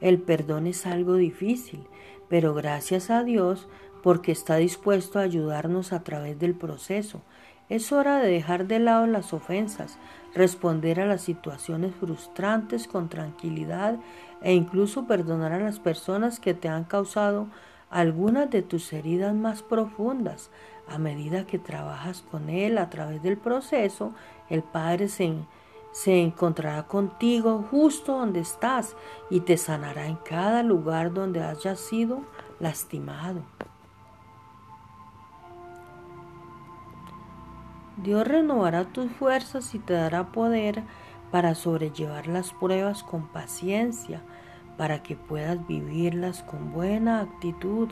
El perdón es algo difícil, pero gracias a Dios porque está dispuesto a ayudarnos a través del proceso. Es hora de dejar de lado las ofensas, responder a las situaciones frustrantes con tranquilidad e incluso perdonar a las personas que te han causado algunas de tus heridas más profundas. A medida que trabajas con Él a través del proceso, el Padre se, se encontrará contigo justo donde estás y te sanará en cada lugar donde hayas sido lastimado. Dios renovará tus fuerzas y te dará poder para sobrellevar las pruebas con paciencia, para que puedas vivirlas con buena actitud,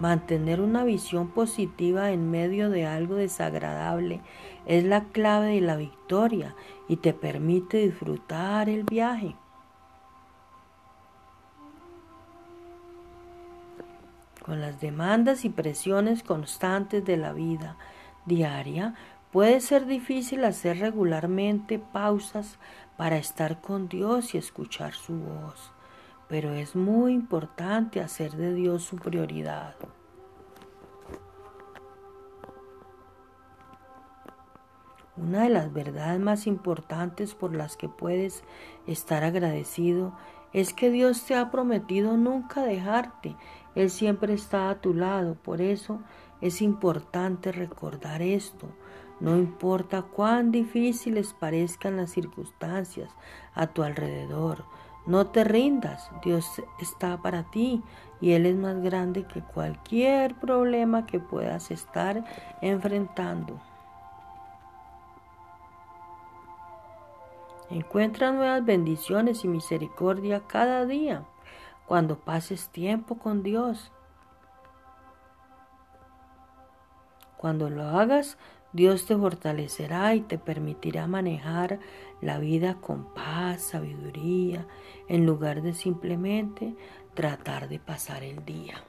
mantener una visión positiva en medio de algo desagradable es la clave de la victoria y te permite disfrutar el viaje. Con las demandas y presiones constantes de la vida diaria, Puede ser difícil hacer regularmente pausas para estar con Dios y escuchar su voz, pero es muy importante hacer de Dios su prioridad. Una de las verdades más importantes por las que puedes estar agradecido es que Dios te ha prometido nunca dejarte. Él siempre está a tu lado. Por eso es importante recordar esto. No importa cuán difíciles parezcan las circunstancias a tu alrededor, no te rindas, Dios está para ti y Él es más grande que cualquier problema que puedas estar enfrentando. Encuentra nuevas bendiciones y misericordia cada día cuando pases tiempo con Dios. Cuando lo hagas, Dios te fortalecerá y te permitirá manejar la vida con paz, sabiduría, en lugar de simplemente tratar de pasar el día.